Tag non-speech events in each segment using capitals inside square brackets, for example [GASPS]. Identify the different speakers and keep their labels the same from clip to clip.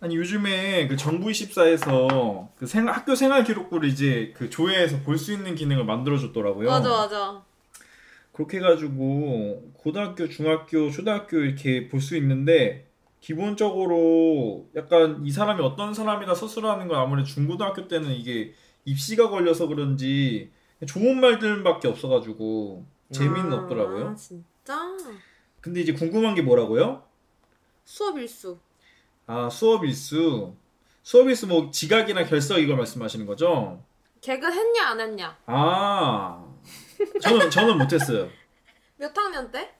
Speaker 1: 아니 요즘에 그 정부 24에서 그 생, 학교 생활 기록부를 이제 그 조회해서 볼 수 있는 기능을 만들어줬더라고요.
Speaker 2: 맞아 맞아.
Speaker 1: 그렇게 해가지고 고등학교, 중학교, 초등학교 이렇게 볼 수 있는데 기본적으로 약간 이 사람이 어떤 사람이다 서술하는 건 아무래도 중고등학교 때는 이게 입시가 걸려서 그런지 좋은 말들밖에 없어가지고 재미는
Speaker 2: 아,
Speaker 1: 없더라고요.
Speaker 2: 진짜?
Speaker 1: 근데 이제 궁금한 게 뭐라고요?
Speaker 2: 수업 일수.
Speaker 1: 아 수업 일수 수업 일수 뭐 지각이나 결석 이걸 말씀하시는 거죠?
Speaker 2: 개그 했냐 안 했냐?
Speaker 1: 아 저는 저는 못 했어요.
Speaker 2: 몇 학년 때?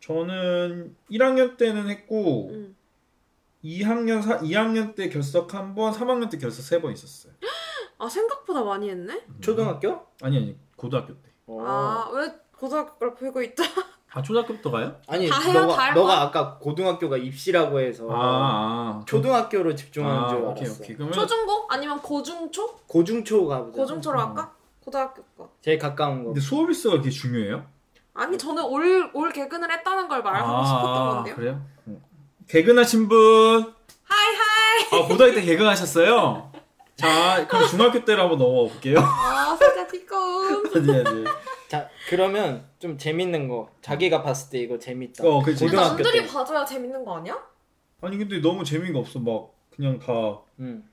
Speaker 1: 저는 1학년 때는 했고
Speaker 2: 응.
Speaker 1: 2학년 사, 2학년 때 결석 한 번, 3학년 때 결석 세 번 있었어요.
Speaker 2: 아 생각보다 많이 했네.
Speaker 3: 초등학교?
Speaker 1: 아니 아니 고등학교 때.
Speaker 3: 어.
Speaker 2: 아왜 고등학교를 보고 있다?
Speaker 1: 아 초등학교부터 가요?
Speaker 3: 아니
Speaker 2: 다 해요? 다
Speaker 3: 너가
Speaker 2: 할
Speaker 3: 너가
Speaker 2: 거야?
Speaker 3: 아까 고등학교가 입시라고 해서
Speaker 1: 아, 아.
Speaker 3: 초등학교로 집중하는
Speaker 1: 아,
Speaker 3: 줄
Speaker 1: 오케이
Speaker 3: 알았어.
Speaker 1: 오케이. 그러면
Speaker 2: 초중고? 아니면 고중초?
Speaker 3: 고중초 가 보자.
Speaker 2: 고중초로
Speaker 1: 어.
Speaker 2: 할까? 고등학교 거.
Speaker 3: 제일 가까운 거.
Speaker 1: 근데 수업 일수가 그렇게 중요해요?
Speaker 2: 아니 저는 all, all 개근을 했다는 걸 말하고 싶었던 건데요.
Speaker 1: 아, 그래요? 응. 개근하신 분.
Speaker 2: hi hi.
Speaker 1: 아 고등학교 때 개근하셨어요? 자 그럼 중학교 때로 한번 넘어가 볼게요.
Speaker 2: 아 살짝 띠꺼움. [LAUGHS]
Speaker 1: 아니 아니.
Speaker 3: 자 그러면 좀 재밌는 거 자기가 봤을 때 이거 재밌다.
Speaker 1: 어, 그치.
Speaker 3: 고등학교
Speaker 2: 남들이
Speaker 3: 때.
Speaker 2: 봐줘야 재밌는 거 아니야?
Speaker 1: 아니 근데 너무 재미가 없어 막 그냥 다
Speaker 3: 음.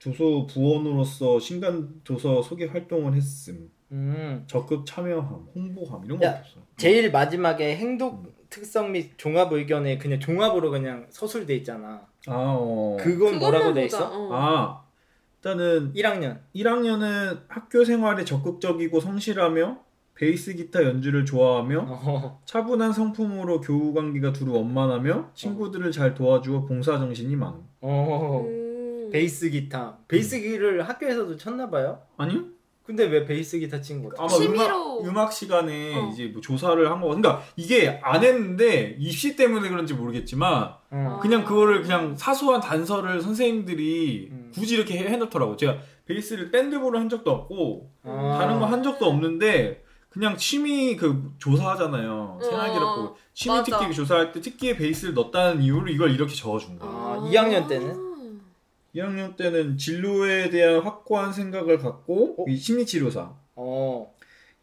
Speaker 1: 도서 부원으로서 신간 도서 소개 활동을 했음.
Speaker 3: 음.
Speaker 1: 적극 참여함, 홍보함 이런
Speaker 3: 야,
Speaker 1: 거 없어.
Speaker 3: 제일 마지막에 행동 특성 및 종합 의견에 그냥 종합으로 그냥 서술돼 있잖아.
Speaker 1: 아, 어.
Speaker 3: 그건 뭐라고 돼
Speaker 2: 보자.
Speaker 3: 있어?
Speaker 2: 어.
Speaker 1: 아, 일단은
Speaker 3: 1학년.
Speaker 1: 1학년은 학교 생활에 적극적이고 성실하며 베이스 기타 연주를 좋아하며
Speaker 3: 어.
Speaker 1: 차분한 성품으로 교우 관계가 두루 원만하며 친구들을 잘 도와주어 봉사 정신이 많음.
Speaker 3: 어.
Speaker 2: 음.
Speaker 3: 베이스 기타. 베이스 기를 학교에서도 쳤나 봐요?
Speaker 1: 아니요?
Speaker 3: 근데 왜 베이스 기타 친 거야?
Speaker 1: 아마
Speaker 2: 취미로.
Speaker 1: 음악, 음악 시간에
Speaker 2: 어.
Speaker 1: 이제 뭐 조사를 한 거. 그러니까 이게 안 했는데 입시 때문에 그런지 모르겠지만
Speaker 3: 어.
Speaker 1: 그냥 그거를 그냥 사소한 단서를 선생님들이
Speaker 3: 음.
Speaker 1: 굳이 이렇게 해- 해놓더라고. 제가 베이스를 밴드부를 한 적도 없고
Speaker 3: 아.
Speaker 1: 다른 거 한 적도 없는데 그냥 취미 그 조사하잖아요.
Speaker 2: 어,
Speaker 1: 생활기록부 취미
Speaker 2: 맞아.
Speaker 1: 특기 조사할 때 특기에 베이스를 넣었다는 이유로 이걸 이렇게 적어준 거야.
Speaker 3: 아, 2학년 때는?
Speaker 1: 2학년 때는 진로에 대한 확고한 생각을 갖고
Speaker 3: 어?
Speaker 1: 이 심리치료사
Speaker 3: 어.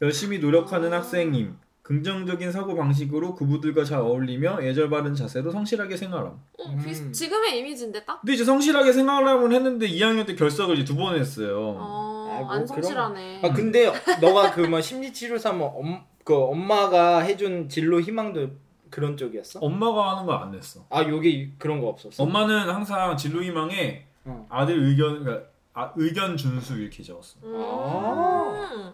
Speaker 1: 열심히 노력하는
Speaker 2: 아.
Speaker 1: 학생임. 긍정적인 사고 방식으로 그부들과 잘 어울리며 예절 바른 자세로 성실하게 생활함.
Speaker 2: 어, 비슷-
Speaker 3: 음.
Speaker 2: 지금의 이미지인데 딱?
Speaker 1: 근데 이제 성실하게 생활함을 했는데 2학년 때 결석을 이제 두 번 했어요.
Speaker 2: 어,
Speaker 3: 아이고,
Speaker 2: 안
Speaker 3: 그런-
Speaker 2: 성실하네.
Speaker 3: 아 근데 너가 그 뭐 심리 치료사면 엄, 그 엄마가 해준 진로 희망도 그런 쪽이었어?
Speaker 1: 엄마가 하는 거안 냈어.
Speaker 3: 아 여기 그런 거 없었어?
Speaker 1: 엄마는 항상 진로 희망에
Speaker 3: 어.
Speaker 1: 아들 의견 그러니까 아, 의견 준수 이렇게 적었어.
Speaker 2: 음.
Speaker 3: 아.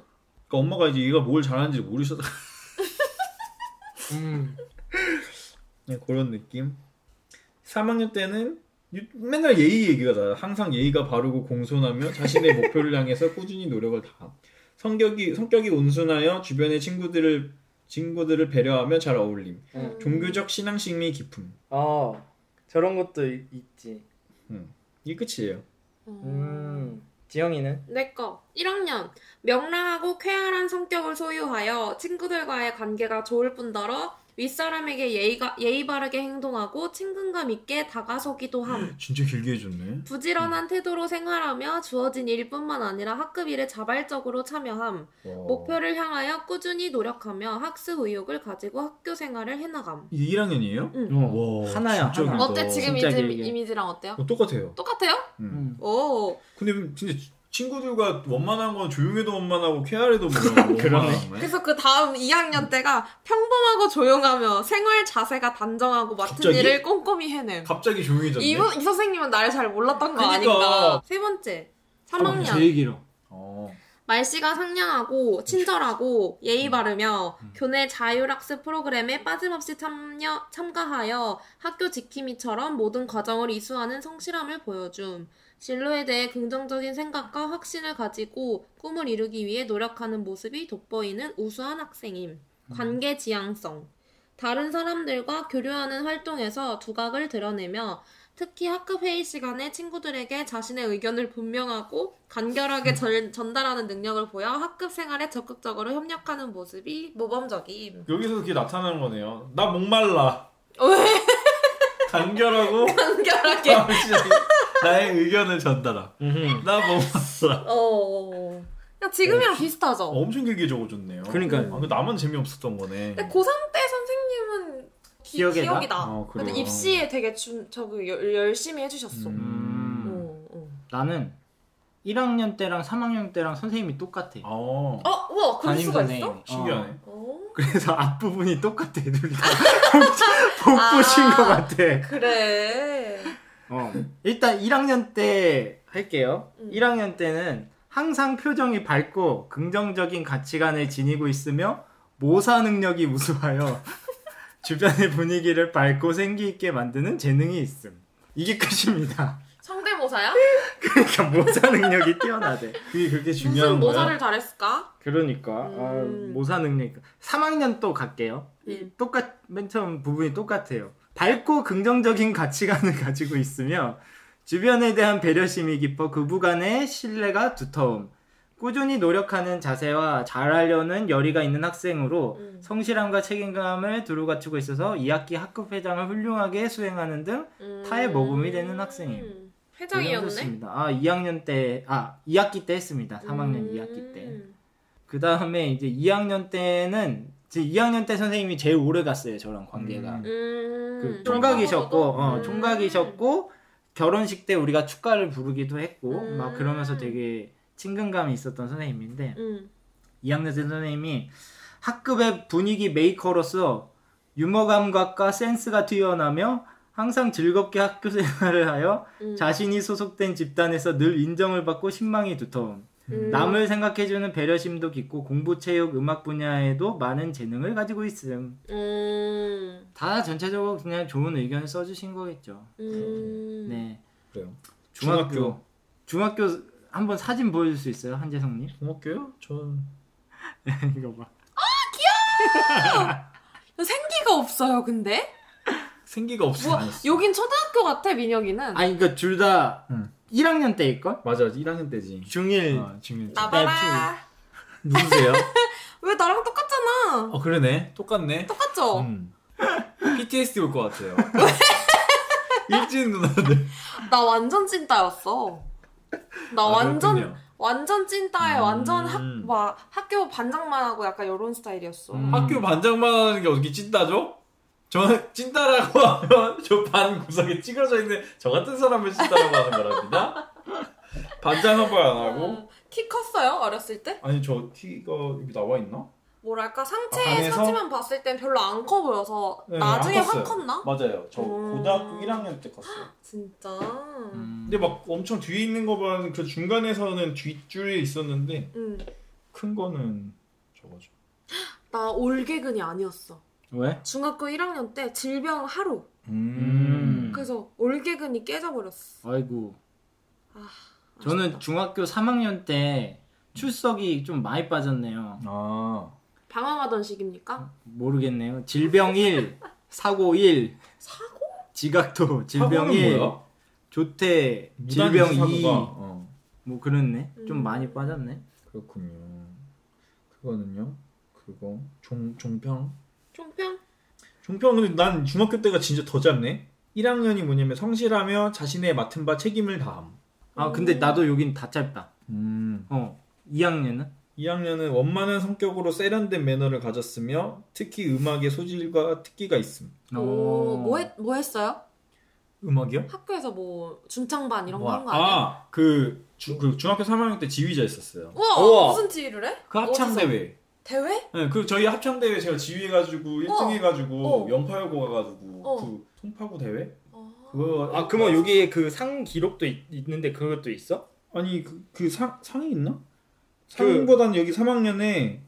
Speaker 1: 그러니까 엄마가 이제 얘가 뭘 잘하는지 모르셔서 [LAUGHS]
Speaker 3: 음.
Speaker 1: 그냥 그런 느낌. 3학년 때는 유- 맨날 예의 얘기가 나요. 항상 예의가 바르고 공손하며 자신의 목표를 향해서 꾸준히 노력을 다함. 성격이 성격이 온순하여 주변의 친구들을 친구들을 배려하며 잘 어울림.
Speaker 3: 음.
Speaker 1: 종교적 신앙심이 깊음.
Speaker 3: 어 저런 것도 있- 있지.
Speaker 1: 이게 끝이에요.
Speaker 3: 음. 지영이는?
Speaker 2: 내 거 1학년 명랑하고 쾌활한 성격을 소유하여 친구들과의 관계가 좋을 뿐더러 윗사람에게 예의가, 예의 바르게 행동하고 친근감 있게 다가서기도 함.
Speaker 1: 진짜 길게 해줬네.
Speaker 2: 부지런한 태도로 생활하며 주어진 일뿐만 아니라 학급 일에 자발적으로 참여함.
Speaker 1: 와.
Speaker 2: 목표를 향하여 꾸준히 노력하며 학습 의욕을 가지고 학교 생활을 해나감.
Speaker 1: 이게 1학년이에요?
Speaker 2: 응.
Speaker 3: 어.
Speaker 1: 와,
Speaker 3: 하나야,
Speaker 1: 진짜
Speaker 3: 하나.
Speaker 1: 길다.
Speaker 2: 어때 지금
Speaker 3: 진짜 길게.
Speaker 2: 이미지랑 어때요?
Speaker 1: 어, 똑같아요.
Speaker 2: 똑같아요?
Speaker 1: 음.
Speaker 3: 음.
Speaker 2: 오.
Speaker 1: 근데 진짜 친구들과 원만한 건 조용해도 원만하고 쾌활해도. [LAUGHS] 거네.
Speaker 2: 그래서 그 다음 2학년 때가 평범하고 조용하며 생활 자세가 단정하고 맡은
Speaker 1: 갑자기?
Speaker 2: 일을 꼼꼼히 해냄.
Speaker 1: 갑자기 조용해졌네.
Speaker 2: 이, 이 선생님은 나를 잘 몰랐던 거
Speaker 1: 그니까.
Speaker 2: 아닌가. 세 번째. 3학년.
Speaker 3: 제일 길어.
Speaker 1: 어.
Speaker 2: 말씨가 상냥하고 친절하고 예의
Speaker 1: 음.
Speaker 2: 바르며 교내 자율학습 프로그램에 빠짐없이 참여, 참가하여 학교 지킴이처럼 모든 과정을 이수하는 성실함을 보여줌. 진로에 대해 긍정적인 생각과 확신을 가지고 꿈을 이루기 위해 노력하는 모습이 돋보이는 우수한 학생임. 관계 지향성. 다른 사람들과 교류하는 활동에서 두각을 드러내며 특히 학급 회의 시간에 친구들에게 자신의 의견을 분명하고 간결하게 절- 전달하는 능력을 보여 학급 생활에 적극적으로 협력하는 모습이 모범적임.
Speaker 1: 여기서 그게 나타나는 거네요. 나 목말라.
Speaker 2: 왜?
Speaker 1: 간결하고 [LAUGHS]
Speaker 2: 간결하게.
Speaker 1: 나의 의견을 전달함.
Speaker 3: 음흠.
Speaker 1: 나뭐 봤어.
Speaker 2: 어. 그냥 지금이랑 비슷하죠.
Speaker 1: 엄청 길게 적어줬네요.
Speaker 3: 그러니까
Speaker 1: 아, 그 나만 재미없었던 거네.
Speaker 2: 근데 고3 때 선생님은 기,
Speaker 3: 기억에다?
Speaker 2: 기억이다.
Speaker 1: 어, 그래요?
Speaker 2: 근데 입시에 되게 준, 저기 열, 열심히 해주셨어.
Speaker 1: 음.
Speaker 2: 어, 어.
Speaker 3: 나는 1학년 때랑 3학년 때랑 선생님이 똑같아.
Speaker 1: 어.
Speaker 2: 어, 우와, 그럴 수가. 있어?
Speaker 1: 신기하네.
Speaker 2: 어? [LAUGHS]
Speaker 3: 그래서 앞부분이 똑같아. 둘 다. [LAUGHS] 복 보신
Speaker 2: 아.
Speaker 3: 것 같아.
Speaker 2: 그래.
Speaker 3: 어. 일단 1학년 때 할게요.
Speaker 2: 음.
Speaker 3: 1학년 때는 항상 표정이 밝고 긍정적인 가치관을 지니고 있으며 모사 능력이 우수하여 [LAUGHS] 주변의 분위기를 밝고 생기 있게 만드는 재능이 있음. 이게 끝입니다.
Speaker 2: 성대모사야? [LAUGHS]
Speaker 3: 그러니까 모사 능력이 뛰어나대.
Speaker 1: 그게 그렇게
Speaker 2: 무슨
Speaker 1: 중요한 거야?
Speaker 2: 모사를 잘했을까?
Speaker 3: 그러니까 아,
Speaker 2: 음.
Speaker 3: 모사 능력. 3학년 또 갈게요. 이
Speaker 2: 음.
Speaker 3: 똑같 맨 처음 부분이 똑같아요. 밝고 긍정적인 가치관을 [LAUGHS] 가지고 있으며 주변에 대한 배려심이 깊어 그부 간의 신뢰가 두터움. 꾸준히 노력하는 자세와 잘하려는 열의가 있는 학생으로
Speaker 2: 음.
Speaker 3: 성실함과 책임감을 두루 갖추고 있어서 2학기 학급 회장을 훌륭하게 수행하는 등
Speaker 2: 음.
Speaker 3: 타의 모범이 되는 학생이에요.
Speaker 2: 회장이었네?
Speaker 3: 아 2학년 때, 아 2학기 때 했습니다. 3학년
Speaker 2: 음.
Speaker 3: 2학기 때. 그 다음에 이제 2학년 때는 이 제 2학년 때 선생님이 제일 오래 갔어요. 저랑 관계가.
Speaker 1: 음.
Speaker 2: 음.
Speaker 3: 그 총각이셨고, 어,
Speaker 2: 음.
Speaker 3: 총각이셨고 결혼식 때 우리가 축가를 부르기도 했고
Speaker 2: 음.
Speaker 3: 막 그러면서 되게 친근감이 있었던 선생님인데
Speaker 2: 음.
Speaker 3: 2학년 때 선생님이 학급의 분위기 메이커로서 유머 감각과 센스가 뛰어나며 항상 즐겁게 학교 생활을 하여
Speaker 2: 음.
Speaker 3: 자신이 소속된 집단에서 늘 인정을 받고 신망이 두터움.
Speaker 2: 음.
Speaker 3: 남을 생각해주는 배려심도 깊고 공부, 체육, 음악 분야에도 많은 재능을 가지고 있음.
Speaker 2: 음.
Speaker 3: 다 전체적으로 그냥 좋은 의견을 써주신 거겠죠.
Speaker 2: 음.
Speaker 3: 네.
Speaker 1: 그래요.
Speaker 3: 중학교. 중학교 한번 사진 보여줄 수 있어요, 한재성님?
Speaker 1: 중학교요? 전 [LAUGHS]
Speaker 3: 이거 봐.
Speaker 2: 생기가 없어요, 근데?
Speaker 1: 생기가 없어.
Speaker 2: 뭐. 여긴 초등학교 같아, 민혁이는.
Speaker 3: 아니, 그니까 둘다
Speaker 1: 응.
Speaker 3: 1학년 때일걸?
Speaker 1: 맞아, 1학년 때지.
Speaker 3: 중1.
Speaker 1: 어, 중일.
Speaker 2: 나봐라.
Speaker 1: 누구세요? [LAUGHS]
Speaker 2: 왜 나랑 똑같잖아.
Speaker 1: 어 그러네. 똑같네.
Speaker 2: 똑같죠?
Speaker 1: 음. PTSD 올 것 같아요. [LAUGHS] 일진 누나들.
Speaker 2: 나 완전 찐따였어. 나
Speaker 1: 아,
Speaker 2: 완전
Speaker 1: 그렇군요.
Speaker 2: 완전 찐따에
Speaker 1: 음.
Speaker 2: 완전 학, 막 학교 반장만 하고 약간 이런 스타일이었어.
Speaker 3: 음.
Speaker 1: 학교 반장만 하는 게 어떻게 찐따죠? 저는 찐따라고 하면 저 반 구석에 찌그러져 있는 저 같은 사람을 찐따라고 하는 거랍니다. 반장 한번안 하고.
Speaker 2: 어, 키 컸어요 어렸을 때?
Speaker 1: 아니 저 티가 여기 나와 있나?
Speaker 2: 뭐랄까 상체
Speaker 1: 아, 안에서?
Speaker 2: 사진만 봤을 땐 별로 안 커 보여서
Speaker 1: 네,
Speaker 2: 나중에
Speaker 1: 안
Speaker 2: 확
Speaker 1: 컸어요.
Speaker 2: 컸나?
Speaker 1: 맞아요. 저
Speaker 2: 음.
Speaker 1: 고등학교 1학년 때 컸어요. [GASPS]
Speaker 2: 진짜.
Speaker 3: 음.
Speaker 1: 근데 막 엄청 뒤에 있는 거 보면 그 중간에서는 뒷줄에 있었는데
Speaker 2: 응.
Speaker 1: 큰 거는 저거죠. [GASPS]
Speaker 2: 나 올개근이 아니었어.
Speaker 3: 왜?
Speaker 2: 중학교 1학년 때 질병 하루.
Speaker 3: 음.
Speaker 2: 그래서 올개근이 깨져버렸어.
Speaker 3: 아이고.
Speaker 2: 아,
Speaker 3: 저는 중학교 3학년 때 출석이 좀 많이 빠졌네요.
Speaker 1: 아.
Speaker 2: 방황하던 시기입니까?
Speaker 3: 모르겠네요. 질병 1, [LAUGHS] 사고 1.
Speaker 2: 사고?
Speaker 3: 지각도 질병
Speaker 1: 사고는
Speaker 3: 1.
Speaker 1: 뭐야?
Speaker 3: 조퇴 질병
Speaker 1: 무단위치
Speaker 3: 2.
Speaker 1: 사고가. 어.
Speaker 3: 뭐 그렇네. 좀
Speaker 2: 음.
Speaker 3: 많이 빠졌네.
Speaker 1: 그렇군요. 그거는요? 그거 종 종평.
Speaker 2: 총평?
Speaker 1: 종평 근데 난 중학교 때가 진짜 더 짧네. 1학년이 뭐냐면 성실하며 자신의 맡은 바 책임을 다함.
Speaker 3: 아 근데
Speaker 2: 음.
Speaker 3: 나도 여긴 다 짧다.
Speaker 1: 음.
Speaker 3: 어. 2학년은?
Speaker 1: 2학년은 원만한 성격으로 세련된 매너를 가졌으며 특히 음악의 소질과 특기가 있음.
Speaker 2: 오, 뭐, 했, 뭐 했어요?
Speaker 1: 음악이요?
Speaker 2: 학교에서 뭐 중창반 이런 거
Speaker 1: 와,
Speaker 2: 한거 아니야?
Speaker 1: 아, 그, 주, 그 중학교 3학년 때 지휘자 했었어요.
Speaker 2: 우와,
Speaker 3: 우와.
Speaker 2: 무슨 지휘를 해?
Speaker 1: 그 합창
Speaker 2: 어디서?
Speaker 1: 대회.
Speaker 2: 대회?
Speaker 1: 네, 그 저희 합창 대회 제가 지휘해가지고 1등 해가지고
Speaker 2: 어.
Speaker 1: 연파여고 가가지고
Speaker 2: 어.
Speaker 1: 그 통파구 대회?
Speaker 2: 어.
Speaker 1: 그거
Speaker 3: 아 그러면 여기에 그 상 기록도 있, 있는데 그것도 있어?
Speaker 1: 아니 그, 그 상, 상이 있나?
Speaker 3: 그-
Speaker 1: 상보다는 여기 3학년에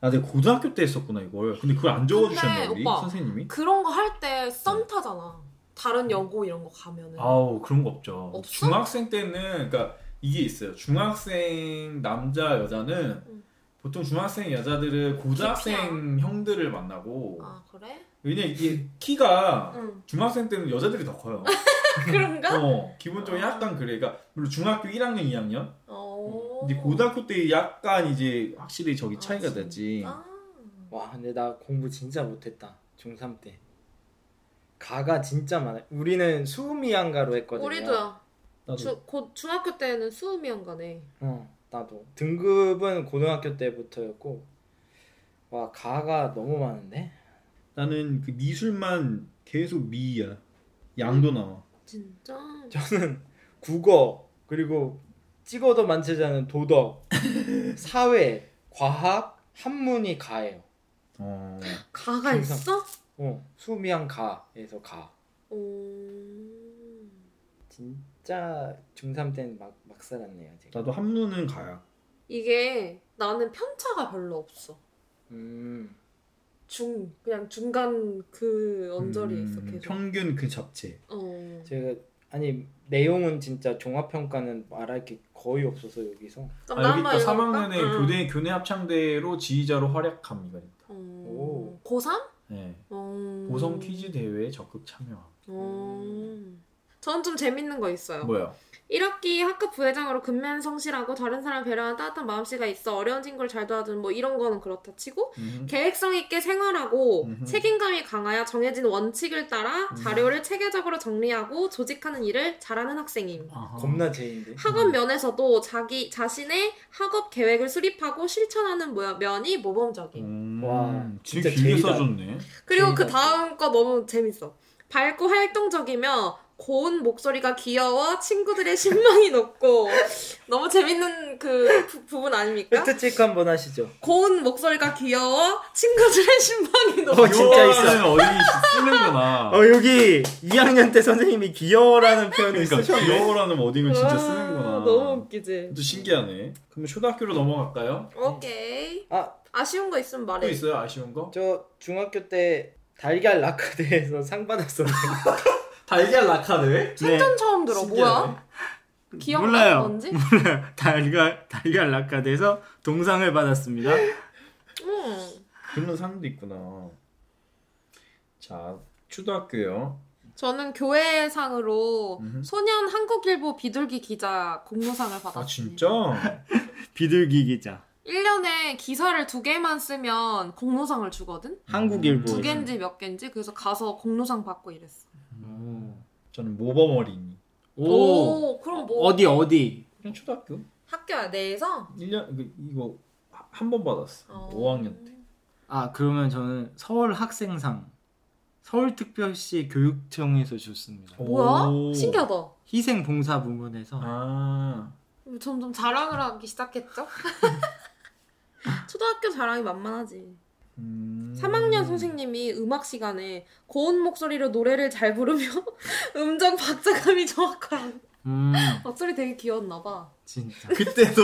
Speaker 1: 아 내가 고등학교 때 했었구나 이걸 근데 그걸 안 적어주셨네 우리
Speaker 2: 오빠,
Speaker 1: 선생님이
Speaker 2: 그런 거 할 때 썸 타잖아. 다른 여고 이런 거 가면은.
Speaker 1: 아우 그런 거 없죠
Speaker 2: 없어?
Speaker 1: 중학생 때는 그러니까 이게 있어요 중학생 남자 여자는
Speaker 2: 응.
Speaker 1: 보통 중학생 여자들은 고등학생 형들을 만나고
Speaker 2: 아 그래?
Speaker 1: 왜냐 이게 키가
Speaker 2: 응.
Speaker 1: 중학생 때는 여자들이 더 커요 [LAUGHS]
Speaker 2: 그런가?
Speaker 1: 어 기본적으로 약간 그래 그러니까 물론 중학교 1학년 2학년
Speaker 2: 어.
Speaker 1: 근데 고등학교 때 약간 이제 확실히 저기
Speaker 2: 아,
Speaker 1: 차이가 됐지
Speaker 2: 아.
Speaker 3: 와 근데 나 공부 진짜 못했다 중3 때 가가 진짜 많아요. 우리는 수미양가로 했거든요.
Speaker 2: 우리도야.
Speaker 1: 나도
Speaker 2: 주, 곧 중학교 때는 수음이한 가네.
Speaker 3: 어, 나도 등급은 고등학교 때부터였고 와 가가 너무 많은데
Speaker 1: 나는 그 미술만 계속 미야. 양도 나와.
Speaker 2: 진짜.
Speaker 3: 저는 국어 그리고 찍어도 많지 않은 도덕, [LAUGHS] 사회, 과학, 한문이 가예요.
Speaker 1: 어.
Speaker 2: 가가
Speaker 3: 중상.
Speaker 2: 있어?
Speaker 3: 어, 수미양 가에서 가.
Speaker 2: 오.
Speaker 3: 진 짜 중3 때는 막, 막 살았네요. 제가.
Speaker 1: 나도 한문은 가야.
Speaker 2: 이게 나는 편차가 별로 없어.
Speaker 3: 음,
Speaker 2: 중 그냥 중간 그 언저리에
Speaker 1: 음,
Speaker 2: 있어 계속.
Speaker 1: 평균 그 잡채.
Speaker 2: 어.
Speaker 3: 제가 아니 내용은 진짜 종합 평가는 말할 게 거의 없어서 여기서
Speaker 1: 아,
Speaker 2: 나
Speaker 1: 여기
Speaker 2: 읽어볼까?
Speaker 1: 3학년에
Speaker 2: 응.
Speaker 1: 교대 교내 합창대로 지휘자로 활약합니다.
Speaker 2: 어.
Speaker 3: 오.
Speaker 2: 고3?
Speaker 1: 네.
Speaker 2: 어.
Speaker 1: 고성 퀴즈 대회에 적극 참여함.
Speaker 2: 어. 저는 좀 재밌는 거 있어요.
Speaker 1: 뭐야?
Speaker 2: 1학기 학급 부회장으로 근면 성실하고 다른 사람 배려하는 따뜻한 마음씨가 있어 어려운 친구를 잘 도와주는 뭐 이런 거는 그렇다 치고
Speaker 1: 음.
Speaker 2: 계획성 있게 생활하고
Speaker 1: 음흠.
Speaker 2: 책임감이 강하여 정해진 원칙을 따라
Speaker 1: 음.
Speaker 2: 자료를 체계적으로 정리하고 조직하는 일을 잘하는 학생임.
Speaker 1: 아하.
Speaker 3: 겁나 제인데.
Speaker 2: 학업 면에서도 자기 자신의 학업 계획을 수립하고 실천하는 모- 면이 모범적임.
Speaker 1: 음,
Speaker 3: 와,
Speaker 1: 진짜 길게. 써줬네.
Speaker 2: 그리고 그 다음 거 너무 재밌어. 밝고 활동적이며 고운 목소리가 귀여워 친구들의 신망이 높고 너무 재밌는 그 부, 부분 아닙니까?
Speaker 3: 체크 한번 하시죠.
Speaker 2: 고운 목소리가 귀여워 친구들의 신망이 높고
Speaker 3: 어, 진짜 있어.
Speaker 1: 어디 쓰는구나.
Speaker 3: 어 여기 2학년 때 선생님이 귀여워라는 표현을
Speaker 1: 그러니까
Speaker 3: 쓰셨네.
Speaker 1: 귀여워라는 워딩을 진짜
Speaker 2: 와,
Speaker 1: 쓰는구나.
Speaker 2: 너무 웃기지.
Speaker 1: 또 신기하네. 그럼 초등학교로 넘어갈까요?
Speaker 2: 오케이.
Speaker 3: 아,
Speaker 2: 아쉬운 거 있으면
Speaker 1: 또
Speaker 2: 말해.
Speaker 1: 있어요 아쉬운 거?
Speaker 3: 저 중학교 때 달걀 라카드에서 상 받았었는데. [LAUGHS]
Speaker 1: 달걀 낙하네.
Speaker 2: 생전 처음 들어. 뭐야? 기억나?
Speaker 3: 몰라요.
Speaker 2: 뭔지? [LAUGHS]
Speaker 3: 달걀 달걀 라카드에서 동상을 받았습니다.
Speaker 2: 응.
Speaker 1: 그런 상도 있구나. 자 초등학교요.
Speaker 2: 저는 교회상으로
Speaker 1: 음흠.
Speaker 2: 소년 한국일보 비둘기 기자 공로상을 받았어요.
Speaker 1: 아 진짜? [LAUGHS]
Speaker 3: 비둘기 기자.
Speaker 2: 1년에 기사를 두 개만 쓰면 공로상을 주거든?
Speaker 3: 한국일보.
Speaker 2: 두 개인지 몇 개인지 그래서 가서 공로상 받고 이랬어.
Speaker 1: 저는 모범 어린이.
Speaker 3: 오.
Speaker 2: 그럼 뭐
Speaker 3: 어디 어디?
Speaker 1: 그냥 초등학교.
Speaker 2: 학교 내에서
Speaker 1: 1년 그, 이거 한 번 받았어.
Speaker 2: 어.
Speaker 1: 5학년 때.
Speaker 3: 아 그러면 저는 서울 학생상 서울특별시 교육청에서 줬습니다.
Speaker 2: 뭐야?
Speaker 1: 오.
Speaker 2: 신기하다.
Speaker 3: 희생 봉사 부문에서
Speaker 1: 아.
Speaker 2: 점점 자랑을 하기 시작했죠? [LAUGHS] 초등학교 자랑이 만만하지.
Speaker 1: 음.
Speaker 2: 3학년 선생님이 음악 시간에 고운 목소리로 노래를 잘 부르며 [LAUGHS] 음정 박자감이 정확한
Speaker 3: 음 [LAUGHS]
Speaker 2: 목소리 되게 귀여웠나 봐.
Speaker 3: 진짜
Speaker 1: 그때도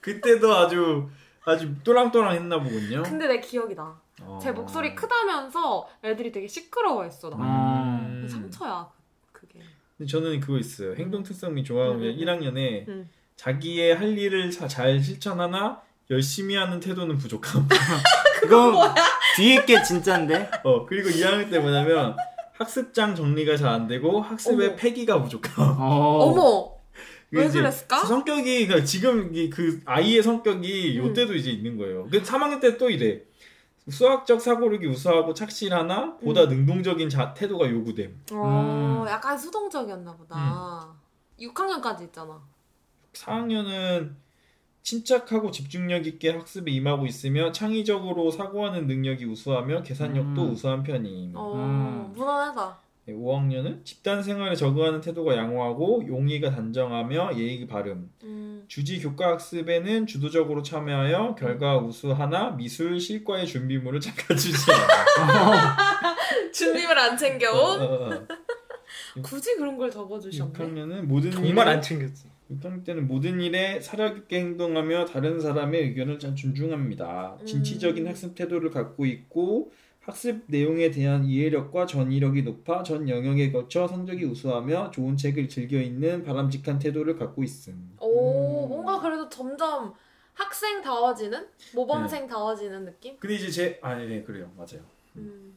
Speaker 1: 그때도 아주 아주 또랑또랑 했나 보군요.
Speaker 2: 근데 내 기억이 나.
Speaker 1: 어.
Speaker 2: 제 목소리 크다면서 애들이 되게 시끄러워했어 나.
Speaker 3: 음.
Speaker 2: 상처야 그게.
Speaker 1: 근데 저는 그거 있어요. 행동 특성 및 조항
Speaker 2: 음, 음, 음.
Speaker 1: 1학년에
Speaker 2: 음.
Speaker 1: 자기의 할 일을 자- 잘 실천하나 열심히 하는 태도는 부족함. [LAUGHS]
Speaker 3: 그거 [LAUGHS] 뒤에 게 진짜인데
Speaker 1: 어 그리고 2학년 때 뭐냐면 학습장 정리가 잘 안 되고 학습의
Speaker 2: 어머.
Speaker 1: 폐기가 부족함.
Speaker 3: 어.
Speaker 2: 어머 왜 그랬을까?
Speaker 1: 성격이 그러니까 지금 이그 아이의 성격이
Speaker 2: 음.
Speaker 1: 요때도 이제 있는 거예요. 그 3학년 때 또 이래. 수학적 사고력이 우수하고 착실하나 보다
Speaker 2: 음.
Speaker 1: 능동적인 자, 태도가 요구됨.
Speaker 2: 어
Speaker 3: 음.
Speaker 2: 약간 수동적이었나 보다. 6학년까지 있잖아.
Speaker 1: 4학년은 침착하고 집중력 있게 학습에 임하고 있으며 창의적으로 사고하는 능력이 우수하며 계산력도
Speaker 3: 음.
Speaker 1: 우수한 편임.
Speaker 2: 어
Speaker 3: 음.
Speaker 2: 무난하다.
Speaker 1: 네, 5학년은 집단 생활에 적응하는 태도가 양호하고 용의가 단정하며 예의 바름.
Speaker 2: 음.
Speaker 1: 주지 교과 학습에는 주도적으로 참여하여 결과 우수하나 미술 실과의 준비물을 잠가주지 않아. [LAUGHS]
Speaker 2: 준비물 안
Speaker 1: 어,
Speaker 2: 챙겨온?
Speaker 1: 어, 어.
Speaker 2: 굳이 그런 걸 적어주셨네.
Speaker 1: 6학년은 모든
Speaker 3: 정말
Speaker 1: 일에
Speaker 3: 안 챙겼지.
Speaker 1: 6학년 때는 모든 일에 사력 있게 행동하며 다른 사람의 의견을 잘 존중합니다.
Speaker 2: 음.
Speaker 1: 진취적인 학습 태도를 갖고 있고 학습 내용에 대한 이해력과 전이력이 높아 전 영역에 거쳐 성적이 우수하며 좋은 책을 즐겨 읽는 바람직한 태도를 갖고 있음.
Speaker 2: 오
Speaker 3: 음.
Speaker 2: 뭔가 그래도 점점 학생다워지는 모범생다워지는 느낌?
Speaker 1: 근데 이제 제 아니 네 그래요 맞아요.
Speaker 2: 음.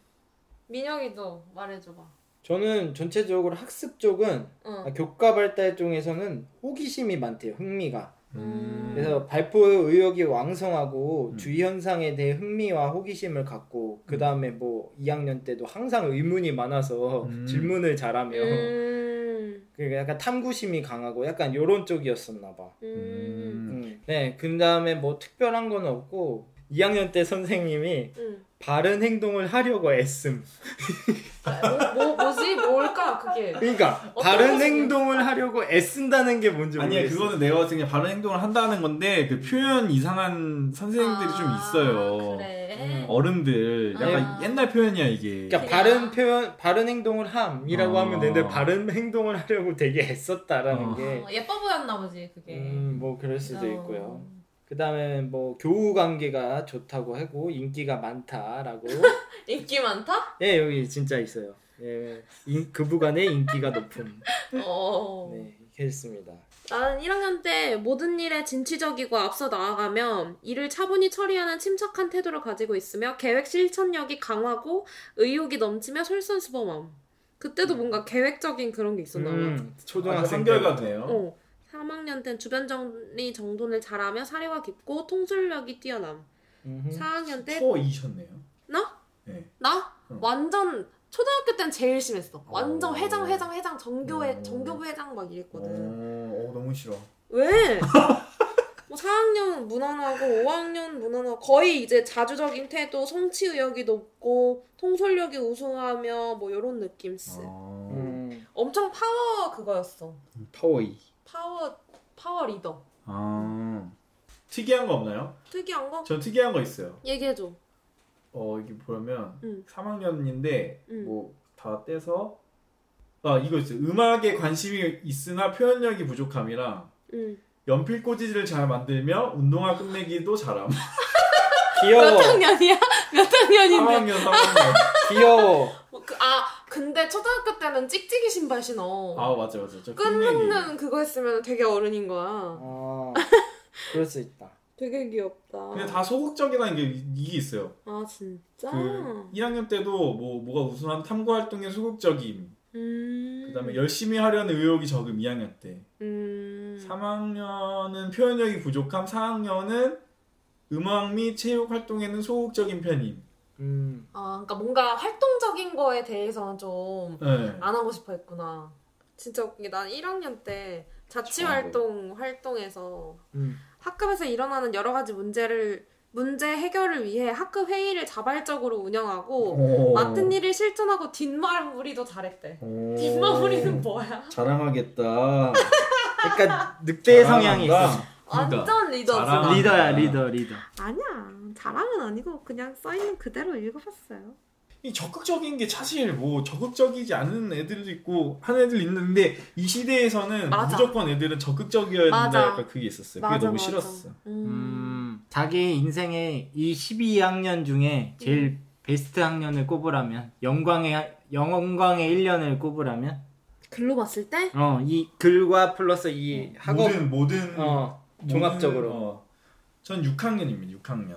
Speaker 2: 민혁이도 말해줘봐.
Speaker 3: 저는 전체적으로 학습 쪽은
Speaker 2: 응.
Speaker 3: 아, 교과 발달 쪽에서는 호기심이 많대요. 흥미가.
Speaker 2: 음.
Speaker 3: 그래서 발표 의욕이 왕성하고
Speaker 1: 음.
Speaker 3: 주위 현상에 대해 흥미와 호기심을 갖고 그 다음에 뭐 2학년 때도 항상 의문이 많아서
Speaker 1: 음. [LAUGHS]
Speaker 3: 질문을 잘하며
Speaker 2: 음.
Speaker 3: 그러니까 약간 탐구심이 강하고 약간 요런 쪽이었었나 봐.
Speaker 2: 음.
Speaker 3: 음. 네, 그 다음에 뭐 특별한 건 없고 2학년 때 선생님이
Speaker 2: 음.
Speaker 3: 바른 행동을 하려고 애씀.
Speaker 2: 아, 뭐, 뭐 그게
Speaker 3: 그러니까 [LAUGHS] 바른 행동을 하려고 애쓴다는 게 뭔지
Speaker 1: 아니야
Speaker 3: 모르겠어.
Speaker 1: 그거는 내가 봤을 때 바른 행동을 한다는 건데 그 표현 이상한 선생님들이 좀
Speaker 2: 아,
Speaker 1: 있어요.
Speaker 2: 그래
Speaker 3: 음.
Speaker 1: 어른들 약간
Speaker 2: 아.
Speaker 1: 옛날 표현이야 이게.
Speaker 3: 그러니까
Speaker 2: 그냥-
Speaker 3: 바른 표현, 바른 행동을 함이라고
Speaker 1: 어.
Speaker 3: 하면 되는데 바른 행동을 하려고 되게 애썼다라는
Speaker 1: 어.
Speaker 3: 게
Speaker 2: 어, 예뻐 보였나 보지 그게
Speaker 3: 음, 뭐 그럴 수도
Speaker 2: 어.
Speaker 3: 있고요. 그 다음에 뭐 교우 관계가 좋다고 하고 인기가 많다라고. [LAUGHS]
Speaker 2: 인기 많다?
Speaker 3: 예, 여기 진짜 있어요. 예, 인, 그부간의 인기가 높음.
Speaker 2: 어.
Speaker 3: 네, 했습니다.
Speaker 2: 나는 1학년 때 모든 일에 진취적이고 앞서 나아가며 일을 차분히 처리하는 침착한 태도를 가지고 있으며 계획 실천력이 강하고 의욕이 넘치며 솔선수범함. 그때도 뭔가 계획적인 그런 게 있었나 봐.
Speaker 3: 음,
Speaker 1: 아주
Speaker 3: 초등학생
Speaker 1: 한결같네요.
Speaker 2: 어. 3학년 땐 주변 정리 정돈을 잘하며 사려가 깊고 통솔력이 뛰어남.
Speaker 3: 음흠.
Speaker 2: 4학년
Speaker 1: 때부터 E셨네요.
Speaker 2: 나?
Speaker 1: 네.
Speaker 2: 나?
Speaker 1: 어.
Speaker 2: 완전 초등학교 땐 제일 심했어. 완전
Speaker 1: 어.
Speaker 2: 회장 회장 회장 전교 회장
Speaker 1: 어.
Speaker 2: 전교 부회장 막 이랬거든.
Speaker 1: 어, 어, 너무 싫어.
Speaker 2: 왜? [LAUGHS] 뭐 4학년 무난하고 5학년 무난하고 거의 이제 자주적인 태도, 성취 의욕이 높고 통솔력이 우수하며 뭐 요런 느낌스.
Speaker 1: 어.
Speaker 3: 음,
Speaker 2: 엄청 파워 그거였어.
Speaker 1: 터이.
Speaker 2: 파워 파워 리더.
Speaker 1: 아. 특이한 거 없나요?
Speaker 2: 특이한 거?
Speaker 1: 전 특이한 거 있어요.
Speaker 2: 얘기해 줘.
Speaker 1: 어 이게 보면
Speaker 2: 응.
Speaker 1: 3학년인데
Speaker 2: 응.
Speaker 1: 뭐다 떼서 아 이거 있어요. 음악에 관심이 있으나 표현력이 부족함이랑
Speaker 2: 응.
Speaker 1: 연필 꽂이를 잘 만들며 운동화 끝내기도 잘함. [LAUGHS]
Speaker 3: 귀여워,
Speaker 2: 몇 학년이야? 몇 학년인데?
Speaker 1: 3학년 3학년. [LAUGHS]
Speaker 3: 귀여워.
Speaker 2: 뭐 그, 아 근데 초등학교 때는 찍찍이 신발 신어.
Speaker 1: 아 맞아 맞아. 저 끝내기.
Speaker 2: 끊는 그거 했으면 되게 어른인 거야.
Speaker 3: 아, 그럴 수 있다.
Speaker 2: 되게 귀엽다.
Speaker 1: 근데 다 소극적이라는 게 이- 이게 있어요.
Speaker 2: 아 진짜?
Speaker 1: 그 1학년 때도 뭐 뭐가 우수한 탐구 활동에 소극적임.
Speaker 2: 음.
Speaker 1: 그다음에 열심히 하려는 의욕이 적음 2학년 때.
Speaker 2: 음.
Speaker 1: 3학년은 표현력이 부족함. 4학년은 음악 및 체육 활동에는 소극적인 편임.
Speaker 3: 음,
Speaker 2: 아, 그러니까 뭔가 활동적인 거에 대해서는 좀안
Speaker 1: 네.
Speaker 2: 하고 싶어 했구나. 진짜 웃기게 난 1학년 때 자치 활동 활동에서
Speaker 3: 음.
Speaker 2: 학급에서 일어나는 여러 가지 문제를 문제 해결을 위해 학급 회의를 자발적으로 운영하고
Speaker 1: 오.
Speaker 2: 맡은 일을 실천하고 뒷마무리도 잘했대.
Speaker 1: 오.
Speaker 2: 뒷마무리는 뭐야?
Speaker 1: 자랑하겠다. [LAUGHS]
Speaker 3: 약간 늑대 성향이 있어.
Speaker 1: 그러니까.
Speaker 2: 완전 리더지.
Speaker 1: 자랑한다.
Speaker 3: 리더야, 리더, 리더.
Speaker 2: 아니야. 자랑은 아니고 그냥 써 있는 그대로 읽어봤어요.
Speaker 1: 이 적극적인 게 사실 뭐 적극적이지 않은 애들도 있고 한 애들 있는데 이 시대에서는
Speaker 2: 맞아.
Speaker 1: 무조건 애들은 적극적이어야 된다
Speaker 2: 맞아.
Speaker 1: 약간 그게 있었어요. 그게 너무
Speaker 2: 맞아.
Speaker 1: 싫었어.
Speaker 2: 음.
Speaker 3: 음, 자기 인생의 이 12학년 중에 제일 베스트 학년을 꼽으라면 영광의 영광의 1년을 꼽으라면
Speaker 2: 글로 봤을 때?
Speaker 3: 어, 이 글과 플러스 이 학업
Speaker 1: 모든 모든
Speaker 3: 어,
Speaker 1: 모든,
Speaker 3: 종합적으로.
Speaker 1: 어, 전 6학년입니다. 6학년.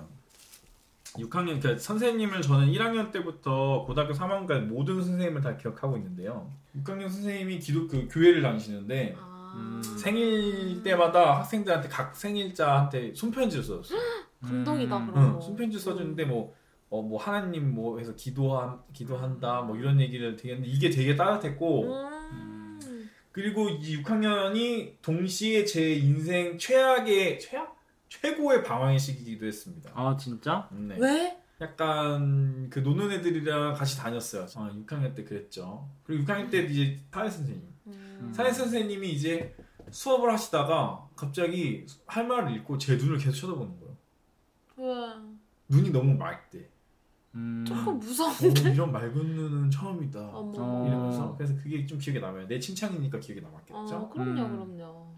Speaker 1: 6학년 그러니까 선생님을 저는 1학년 때부터 고등학교 3학년까지 모든 선생님을 다 기억하고 있는데요. 6학년 선생님이 기독 그 교회를 다니시는데
Speaker 2: 아.
Speaker 3: 음.
Speaker 1: 생일 때마다 학생들한테 각 생일자한테 손편지를 써줬어요. [GASPS]
Speaker 2: 감동이다
Speaker 3: 음.
Speaker 2: 그런
Speaker 1: 응,
Speaker 2: 거.
Speaker 1: 손편지 써주는데 뭐, 어, 뭐 하나님 뭐 해서 기도한 기도한다 뭐 이런 얘기를 되게 했는데 이게 되게 따뜻했고
Speaker 2: 음.
Speaker 1: 그리고 이 6학년이 동시에 제 인생 최악의 최악 최고의 방황의 시기이기도 했습니다.
Speaker 3: 아, 진짜?
Speaker 1: 네.
Speaker 2: 왜?
Speaker 1: 약간 그 노는 애들이랑 같이 다녔어요. 어, 6학년 때 그랬죠. 그리고 6학년 때 이제 사회 선생님.
Speaker 2: 음.
Speaker 1: 사회 선생님이 이제 수업을 하시다가 갑자기 할 말을 읽고 제 눈을 계속 쳐다보는 거예요.
Speaker 2: 왜?
Speaker 1: 눈이 너무 맑대.
Speaker 3: 음.
Speaker 2: 조금
Speaker 1: 어,
Speaker 2: 무서운데?
Speaker 1: 이런 맑은 눈은 처음이다.
Speaker 2: 어머.
Speaker 3: 어.
Speaker 1: 이러면서 그래서 그게 좀 기억에 남아요. 내 칭찬이니까 기억에 남았겠죠.
Speaker 2: 어, 그럼요,
Speaker 3: 음.
Speaker 2: 그럼요.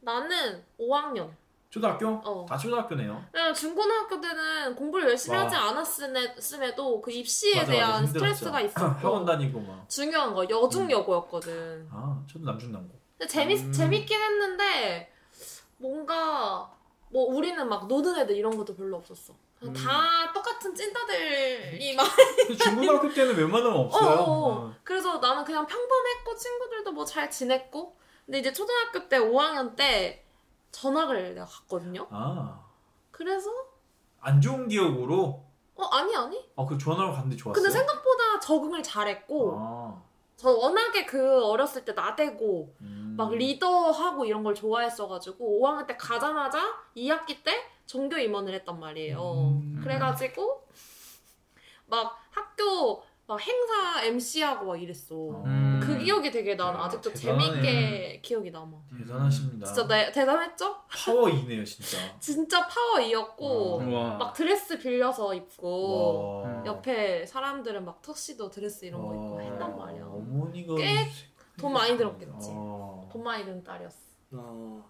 Speaker 2: 나는 5학년.
Speaker 1: 초등학교?
Speaker 2: 어.
Speaker 1: 다 초등학교네요.
Speaker 2: 왜냐면 중고등학교 때는 공부를 열심히
Speaker 1: 와.
Speaker 2: 하지 않았음에도 그 입시에
Speaker 1: 맞아,
Speaker 2: 대한
Speaker 1: 맞아.
Speaker 2: 스트레스가 [LAUGHS] 있었고
Speaker 1: 학원 다니고 막.
Speaker 2: 중요한 거 여중 여고였거든.
Speaker 1: 아, 저도 남중 남고.
Speaker 2: 근데 재밌
Speaker 3: 음.
Speaker 2: 재밌긴 했는데 뭔가 뭐 우리는 막 노는 애들 이런 것도 별로 없었어. 그냥
Speaker 3: 음.
Speaker 2: 다 똑같은 찐따들이 막
Speaker 1: 근데 중고등학교 때는 웬만하면 없어요. [LAUGHS]
Speaker 2: 어, 어.
Speaker 1: 어.
Speaker 2: 그래서 나는 그냥 평범했고 친구들도 뭐 잘 지냈고 근데 이제 초등학교 때 5학년 때 전학을 내가 갔거든요.
Speaker 1: 아,
Speaker 2: 그래서
Speaker 1: 안 좋은 기억으로
Speaker 2: 어 아니 아니.
Speaker 1: 아, 그 전화로 갔는데 좋았어요.
Speaker 2: 근데 생각보다 적응을 잘했고
Speaker 1: 아,
Speaker 2: 저 워낙에 그 어렸을 때 나대고
Speaker 1: 음.
Speaker 2: 막 리더하고 이런 걸 좋아했어가지고 5학년 때 가자마자 2학기 때 전교 임원을 했단 말이에요.
Speaker 1: 음.
Speaker 2: 그래가지고 막 학교 막 행사 MC하고 막 이랬어.
Speaker 3: 음.
Speaker 2: 그 기억이 되게 난
Speaker 1: 야,
Speaker 2: 아직도
Speaker 1: 대단하네.
Speaker 2: 재밌게 기억이 남아.
Speaker 1: 대단하십니다.
Speaker 2: 진짜 내, 대단했죠?
Speaker 1: 파워 E네요, 진짜. [LAUGHS]
Speaker 2: 진짜 파워 E였고
Speaker 1: 어.
Speaker 3: 와.
Speaker 2: 막 드레스 빌려서 입고
Speaker 1: 와.
Speaker 2: 옆에 사람들은 막 턱시도 드레스 이런 거 입고
Speaker 1: 와.
Speaker 2: 했단 말이야.
Speaker 1: 어머니가
Speaker 2: 꽤돈 많이 들었겠지.
Speaker 1: 어.
Speaker 2: 돈 많이 든 딸이었어.
Speaker 3: 어,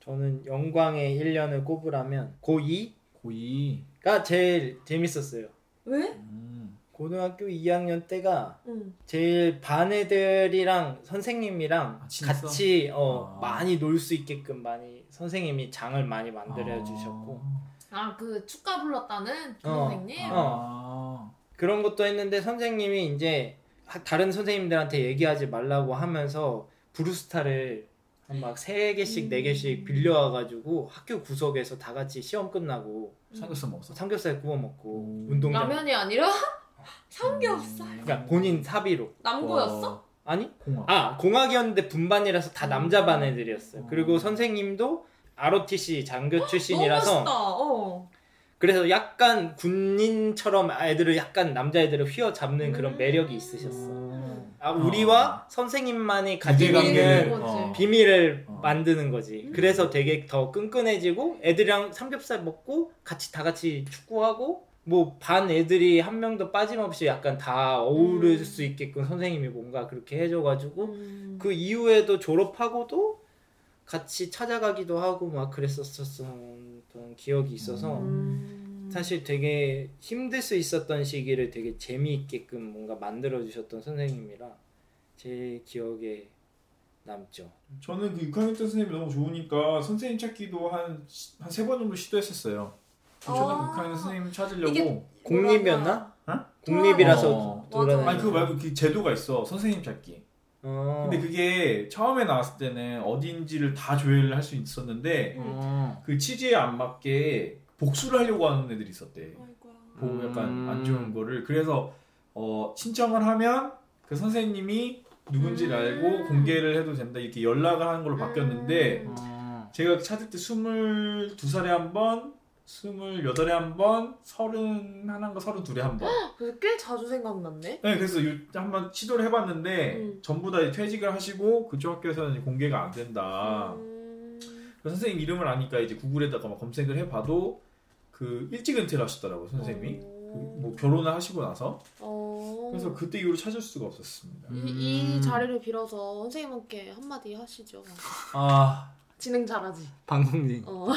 Speaker 3: 저는 영광의 1년을 꼽으라면 고2가
Speaker 1: 고이.
Speaker 3: 제일 재밌었어요.
Speaker 2: 왜?
Speaker 1: 음.
Speaker 3: 고등학교 2학년 때가
Speaker 2: 응.
Speaker 3: 제일 반 애들이랑 선생님이랑
Speaker 1: 아?
Speaker 3: 같이 어,
Speaker 1: 아.
Speaker 3: 많이 놀 수 있게끔 많이 선생님이 장을 많이 만들어 주셨고
Speaker 2: 아 그 축가 불렀다는 그
Speaker 3: 어.
Speaker 2: 선생님?
Speaker 1: 아.
Speaker 3: 그런 것도 했는데 선생님이 이제 하- 다른 선생님들한테 얘기하지 말라고 하면서 브루스타를 한막세 개씩 네 개씩 빌려와가지고 학교 구석에서 다 같이 시험 끝나고
Speaker 1: 삼겹살 먹었어.
Speaker 3: 삼겹살 구워 먹고
Speaker 1: 오.
Speaker 3: 운동장
Speaker 2: 라면이 아니라 삼겹살.
Speaker 3: 그러니까 본인 사비로
Speaker 2: 남고였어?
Speaker 3: 아니
Speaker 1: 공학.
Speaker 3: 아 공학이었는데 분반이라서 다 남자 반 애들이었어요.
Speaker 1: 음.
Speaker 3: 그리고 선생님도 ROTC 장교 출신이라서
Speaker 2: 멋있다. 어.
Speaker 3: 그래서 약간 군인처럼 애들을 약간 남자애들을 휘어잡는 그런
Speaker 2: 음.
Speaker 3: 매력이 있으셨어.
Speaker 1: 음.
Speaker 3: 아 우리와 선생님만이 가지고 있는.
Speaker 1: 어.
Speaker 3: 비밀을
Speaker 1: 어.
Speaker 3: 만드는 거지.
Speaker 2: 음.
Speaker 3: 그래서 되게 더 끈끈해지고 애들이랑 삼겹살 먹고 같이 다 같이 축구하고 뭐 반 애들이 한 명도 빠짐없이 약간 다 어우를
Speaker 2: 음.
Speaker 3: 수 있게끔 선생님이 뭔가 그렇게 해줘가지고
Speaker 2: 음.
Speaker 3: 그 이후에도 졸업하고도 같이 찾아가기도 하고 막 그랬었었던 기억이 있어서
Speaker 2: 음.
Speaker 3: 사실 되게 힘들 수 있었던 시기를 되게 재미있게끔 뭔가 만들어 주셨던 선생님이라 제 기억에 남죠.
Speaker 1: 저는 그 6학년 때 선생님이 너무 좋으니까 선생님 찾기도 한 한 세 번 정도 시도했었어요.
Speaker 2: 아.
Speaker 1: 6학년 선생님 찾으려고.
Speaker 3: 공립이었나?
Speaker 1: 어?
Speaker 3: 공립이라서
Speaker 1: 어.
Speaker 3: 아니
Speaker 1: 그거 말고 그 제도가 있어. 선생님 찾기.
Speaker 3: 어.
Speaker 1: 근데 그게 처음에 나왔을 때는 어디인지를 다 조회를 할 수 있었는데
Speaker 3: 어.
Speaker 1: 그 취지에 안 맞게 복수를 하려고 하는 애들이 있었대. 보고 약간
Speaker 3: 음.
Speaker 1: 안 좋은 거를 그래서 어, 신청을 하면 그 선생님이 누군지를
Speaker 2: 음.
Speaker 1: 알고 공개를 해도 된다 이렇게 연락을 하는 걸로 바뀌었는데
Speaker 2: 음.
Speaker 3: 어.
Speaker 1: 제가 찾을 때 22살에 한 번, 28에 한 번, 31인가 32에 한 번. [GASPS]
Speaker 2: 그래서 꽤 자주 생각났네.
Speaker 1: 네, 그래서 요- 한번 시도를 해봤는데
Speaker 2: 음.
Speaker 1: 전부 다 퇴직을 하시고 그쪽 학교에서는 공개가 안 된다.
Speaker 2: 음.
Speaker 1: 그 선생님 이름을 아니까 이제 구글에다가 막 검색을 해봐도 그 일찍 은퇴를 하셨더라고 요 선생님이. 그
Speaker 2: 어.
Speaker 1: 뭐 결혼을 하시고 나서
Speaker 2: 어.
Speaker 1: 그래서 그때 이후로 찾을 수가 없었습니다.
Speaker 3: 음.
Speaker 2: 이, 이 자리를 빌어서 선생님께 한마디 하시죠.
Speaker 1: 아
Speaker 2: 진행 잘하지.
Speaker 3: 방송진.
Speaker 2: 어.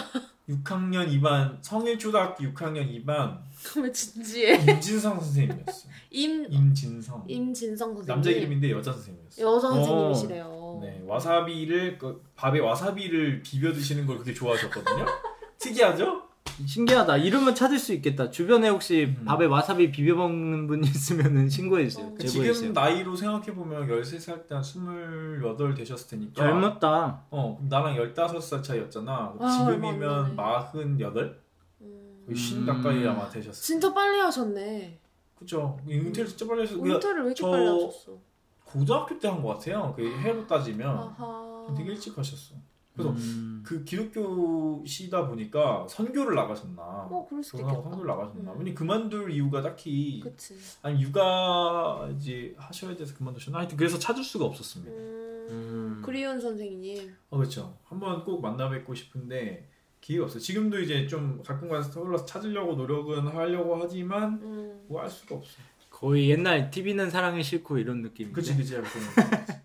Speaker 1: 6학년 2반 성일초등학교 6학년 2반
Speaker 2: 왜 진지해?
Speaker 1: 임진성 선생님이었어요.
Speaker 2: 임
Speaker 1: 임진성
Speaker 2: 임진성 선생님.
Speaker 1: 남자 이름인데 여자 선생님이었어요.
Speaker 2: 여자 선생님이시래요.
Speaker 1: 네 와사비를 그 밥에 와사비를 비벼 드시는 걸 그렇게 좋아하셨거든요. [LAUGHS] 특이하죠?
Speaker 3: 신기하다. 이름은 찾을 수 있겠다. 주변에 혹시
Speaker 1: 음.
Speaker 3: 밥에 와사비 비벼 먹는 분 있으면은 신고해 주세요.
Speaker 2: 어.
Speaker 1: 지금 나이로 생각해 보면 13살 때 한 28 되셨을 테니까
Speaker 3: 젊었다.
Speaker 1: 어 나랑 15살 차이였잖아.
Speaker 2: 아,
Speaker 1: 지금이면
Speaker 2: 맞네.
Speaker 1: 48?
Speaker 2: 음.
Speaker 1: 쉰
Speaker 3: 음.
Speaker 1: 가까이 아마 되셨어요.
Speaker 2: 진짜 빨리 하셨네.
Speaker 1: 그죠? 은퇴를 진짜 빨리 하셨어요. 그러니까
Speaker 2: 은퇴를 왜 이렇게
Speaker 1: 저-
Speaker 2: 빨리 하셨어?
Speaker 1: 고등학교 때 한 것 같아요. 그 해로 따지면
Speaker 2: 아하.
Speaker 1: 되게 일찍 하셨어. 그래서
Speaker 3: 음.
Speaker 1: 그 기독교시다 보니까 선교를 나가셨나?
Speaker 2: 어, 그럴 수도 있겠다.
Speaker 1: 선교를 나가셨나?
Speaker 2: 음.
Speaker 1: 왜냐 그만둘 이유가 딱히
Speaker 2: 그치.
Speaker 1: 아니 육아 이제 하셔야 돼서 그만두셨나? 하여튼 그래서 찾을 수가 없었습니다.
Speaker 2: 음.
Speaker 3: 음.
Speaker 2: 그리운 선생님.
Speaker 1: 어 그렇죠. 한번 꼭 만나 뵙고 싶은데 기회가 없어요. 지금도 이제 좀 가끔가다 서울라서 찾으려고 노력은 하려고 하지만
Speaker 2: 음.
Speaker 1: 뭐할 수가 없어.
Speaker 3: 거의 옛날 TV는 사랑이 싫고 이런 느낌인데.
Speaker 1: 그치 그치. [LAUGHS]